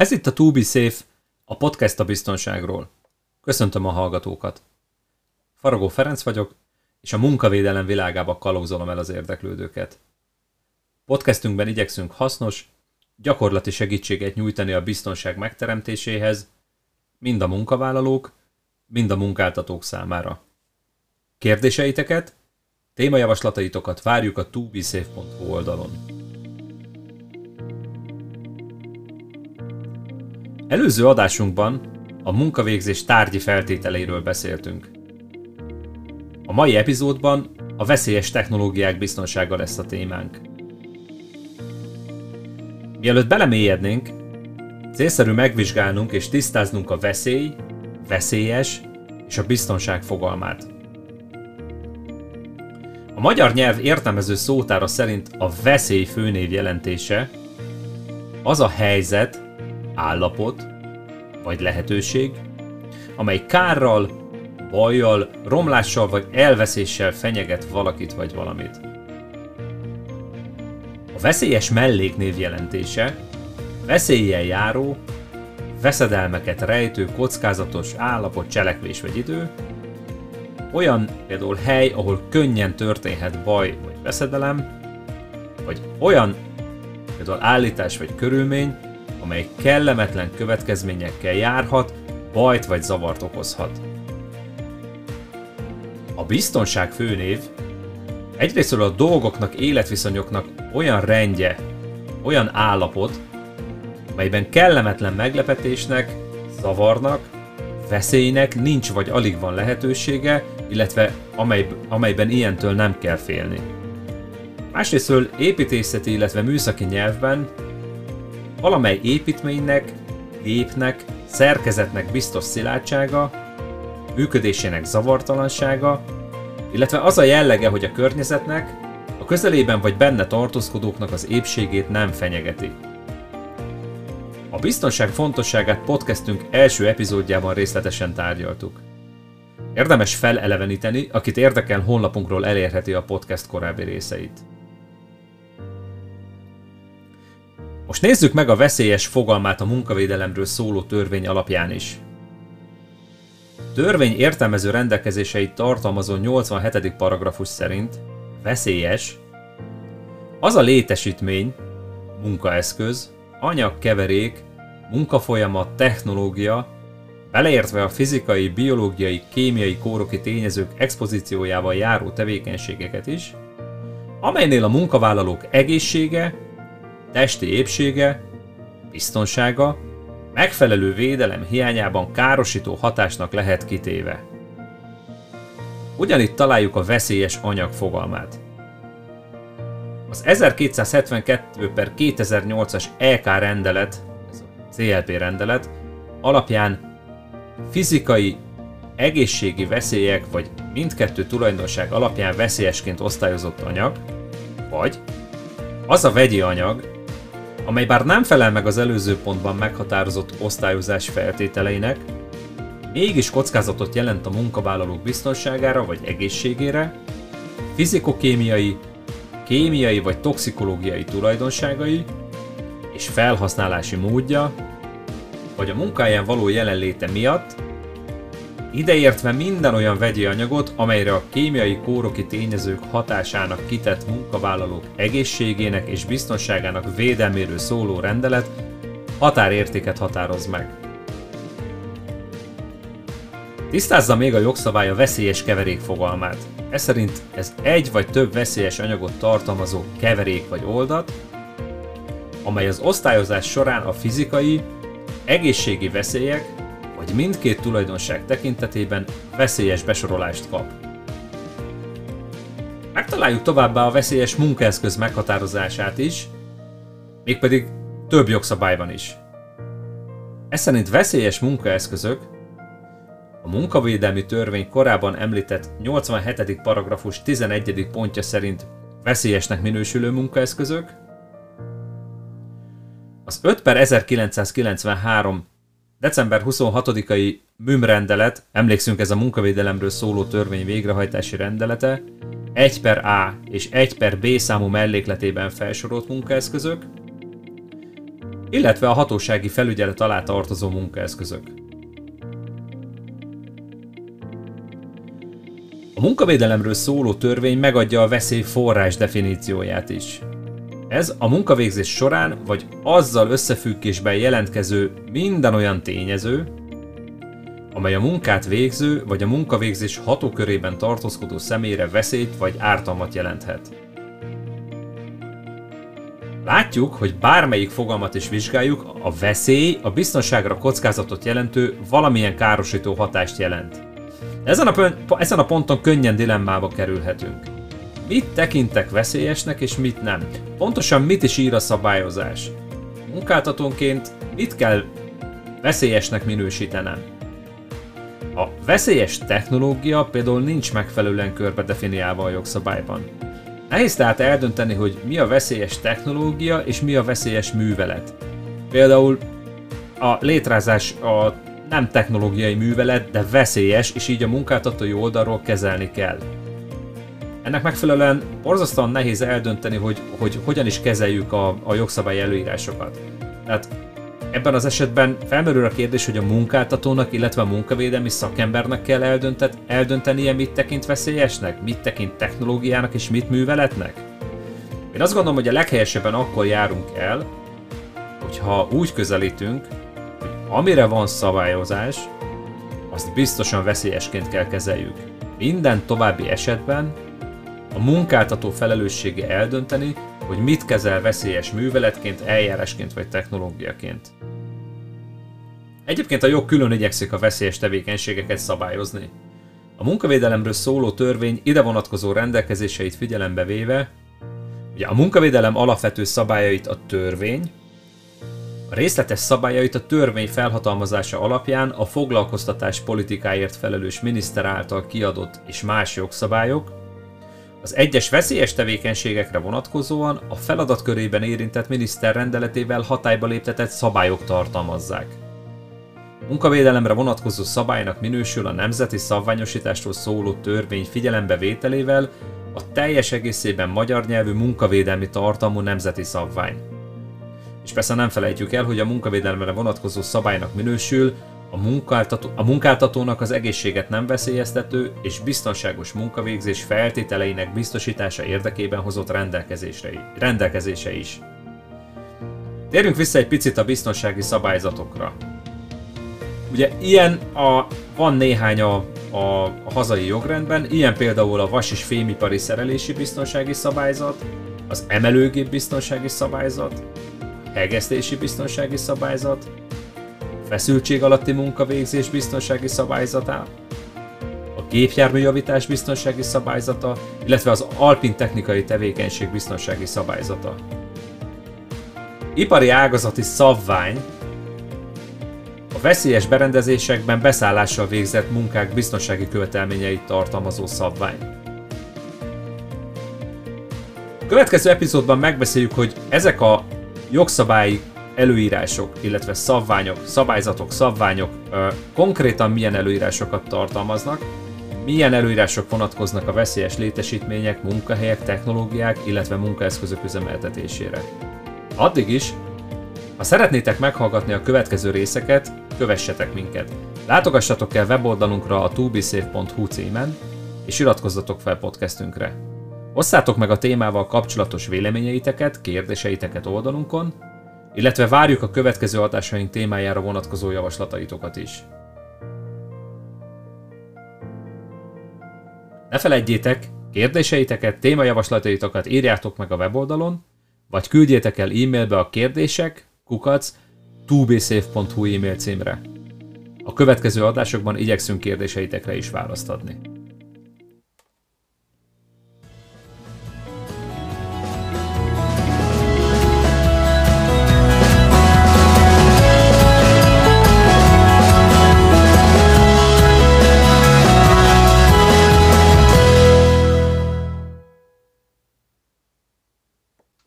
Ez itt a To Be Safe, a podcast a biztonságról. Köszöntöm a hallgatókat. Faragó Ferenc vagyok, és a munkavédelem világába kalózolom el az érdeklődőket. Podcastünkben igyekszünk hasznos, gyakorlati segítséget nyújtani a biztonság megteremtéséhez, mind a munkavállalók, mind a munkáltatók számára. Kérdéseiteket, témajavaslataitokat várjuk a tobesafe.hu oldalon. Előző adásunkban a munkavégzés tárgyi feltételeiről beszéltünk. A mai epizódban a veszélyes technológiák biztonsága lesz a témánk. Mielőtt belemélyednénk, célszerű megvizsgálnunk és tisztáznunk a veszély, veszélyes és a biztonság fogalmát. A magyar nyelv értelmező szótára szerint a veszély főnév jelentése az a helyzet, állapot vagy lehetőség, amely kárral, bajjal, romlással vagy elveszéssel fenyeget valakit vagy valamit. A veszélyes melléknév jelentése veszéllyel járó, veszedelmeket rejtő kockázatos állapot, cselekvés vagy idő, olyan például hely, ahol könnyen történhet baj vagy veszedelem, vagy olyan például állítás vagy körülmény, amely kellemetlen következményekkel járhat, bajt vagy zavart okozhat. A biztonság főnév egyrészt a dolgoknak, életviszonyoknak olyan rendje, olyan állapot, melyben kellemetlen meglepetésnek, zavarnak, veszélynek nincs vagy alig van lehetősége, illetve amely, amelyben ilyentől nem kell félni. Másrésztől építészeti, illetve műszaki nyelvben valamely építménynek, gépnek, szerkezetnek biztos szilárdsága, működésének zavartalansága, illetve az a jellege, hogy a környezetnek, a közelében vagy benne tartózkodóknak az épségét nem fenyegeti. A biztonság fontosságát podcastünk első epizódjában részletesen tárgyaltuk. Érdemes feleleveníteni, akit érdekel honlapunkról elérheti a podcast korábbi részeit. Most nézzük meg a veszélyes fogalmát a munkavédelemről szóló törvény alapján is. Törvény értelmező rendelkezéseit tartalmazó 87. paragrafus szerint veszélyes az a létesítmény, munkaeszköz, anyagkeverék, munkafolyamat, technológia, beleértve a fizikai, biológiai, kémiai kóroki tényezők expozíciójával járó tevékenységeket is, amelynél a munkavállalók egészsége, testi épsége, biztonsága, megfelelő védelem hiányában károsító hatásnak lehet kitéve. Ugyanitt találjuk a veszélyes anyag fogalmát. Az 1272 per 2008-as EK rendelet, ez a CLP rendelet, alapján fizikai, egészségi veszélyek vagy mindkettő tulajdonság alapján veszélyesként osztályozott anyag, vagy az a vegyi anyag, amely bár nem felel meg az előző pontban meghatározott osztályozás feltételeinek, mégis kockázatot jelent a munkavállalók biztonságára vagy egészségére, fizikokémiai, kémiai vagy toxikológiai tulajdonságai és felhasználási módja, vagy a munkáján való jelenléte miatt Ideértve minden olyan vegyi anyagot, amelyre a kémiai kóroki tényezők hatásának kitett munkavállalók egészségének és biztonságának védelméről szóló rendelet határértéket határoz meg. Tisztázza még a jogszabály a veszélyes keverék fogalmát. Ez szerint ez egy vagy több veszélyes anyagot tartalmazó keverék vagy oldat, amely az osztályozás során a fizikai, egészségi veszélyek hogy mindkét tulajdonság tekintetében veszélyes besorolást kap. Megtaláljuk továbbá a veszélyes munkaeszköz meghatározását is, mégpedig több jogszabályban is. Ez szerint veszélyes munkaeszközök a munkavédelmi törvény korábban említett 87. paragrafus 11. pontja szerint veszélyesnek minősülő munkaeszközök, az 5 per 1993 December 26-ai MÜM rendelet, emlékszünk ez a munkavédelemről szóló törvény végrehajtási rendelete, 1 per A és 1 per B számú mellékletében felsorolt munkaeszközök, illetve a hatósági felügyelet alá tartozó munkaeszközök. A munkavédelemről szóló törvény megadja a veszély forrás definícióját is. Ez a munkavégzés során vagy azzal összefüggésben jelentkező minden olyan tényező, amely a munkát végző vagy a munkavégzés hatókörében tartózkodó személyre veszélyt vagy ártalmat jelenthet. Látjuk, hogy bármelyik fogalmat is vizsgáljuk, a veszély a biztonságra kockázatot jelentő valamilyen károsító hatást jelent. Ezen a, ezen a ponton könnyen dilemmába kerülhetünk. Mit tekintek veszélyesnek és mit nem? Pontosan mit is ír a szabályozás? Munkáltatónként mit kell veszélyesnek minősítenem? A veszélyes technológia például nincs megfelelően körbe definiálva a jogszabályban. Nehéz tehát eldönteni, hogy mi a veszélyes technológia és mi a veszélyes művelet. Például a létrázás a nem technológiai művelet, de veszélyes, és így a munkáltatói oldalról kezelni kell. Ennek megfelelően borzasztóan nehéz eldönteni, hogy, hogy hogyan is kezeljük a, a jogszabály előírásokat. Tehát ebben az esetben felmerül a kérdés, hogy a munkáltatónak, illetve a munkavédelmi szakembernek kell eldöntet, eldöntenie, mit tekint veszélyesnek, mit tekint technológiának és mit műveletnek. Én azt gondolom, hogy a leghelyesebben akkor járunk el, hogyha úgy közelítünk, hogy amire van szabályozás, azt biztosan veszélyesként kell kezeljük. Minden további esetben a munkáltató felelőssége eldönteni, hogy mit kezel veszélyes műveletként, eljárásként vagy technológiaként. Egyébként a jog külön igyekszik a veszélyes tevékenységeket szabályozni. A munkavédelemről szóló törvény ide vonatkozó rendelkezéseit figyelembe véve, ugye a munkavédelem alapvető szabályait a törvény, a részletes szabályait a törvény felhatalmazása alapján a foglalkoztatás politikáért felelős miniszter által kiadott és más jogszabályok, az egyes veszélyes tevékenységekre vonatkozóan a feladatkörében érintett miniszter rendeletével hatályba léptetett szabályok tartalmazzák. Munkavédelemre vonatkozó szabálynak minősül a nemzeti szabványosításról szóló törvény figyelembevételével a teljes egészében magyar nyelvű munkavédelmi tartalmú nemzeti szabvány. És persze nem felejtjük el, hogy a munkavédelemre vonatkozó szabálynak minősül a, munkáltató, a munkáltatónak az egészséget nem veszélyeztető és biztonságos munkavégzés feltételeinek biztosítása érdekében hozott rendelkezése is. Térjünk vissza egy picit a biztonsági szabályzatokra. Ugye ilyen a, van néhány a, a, a hazai jogrendben, ilyen például a vas és fémipari szerelési biztonsági szabályzat, az emelőgép biztonsági szabályzat, hegesztési biztonsági szabályzat, feszültség alatti munkavégzés biztonsági szabályzata, a gépjárműjavítás biztonsági szabályzata, illetve az alpin technikai tevékenység biztonsági szabályzata. Ipari ágazati szabvány a veszélyes berendezésekben beszállással végzett munkák biztonsági követelményeit tartalmazó szabvány. A következő epizódban megbeszéljük, hogy ezek a jogszabályi előírások, illetve szabványok, szabályzatok, szabványok konkrétan milyen előírásokat tartalmaznak, milyen előírások vonatkoznak a veszélyes létesítmények, munkahelyek, technológiák, illetve munkaeszközök üzemeltetésére. Addig is, ha szeretnétek meghallgatni a következő részeket, kövessetek minket. Látogassatok el weboldalunkra a tobesafe.hu címen, és iratkozzatok fel podcastünkre. Osszátok meg a témával kapcsolatos véleményeiteket, kérdéseiteket oldalunkon, illetve várjuk a következő adásaink témájára vonatkozó javaslataitokat is. Ne felejtjétek, kérdéseiteket, témajavaslataitokat írjátok meg a weboldalon, vagy küldjétek el e-mailbe a kérdések, kukac, tubesafe.hu e-mail címre. A következő adásokban igyekszünk kérdéseitekre is választ adni.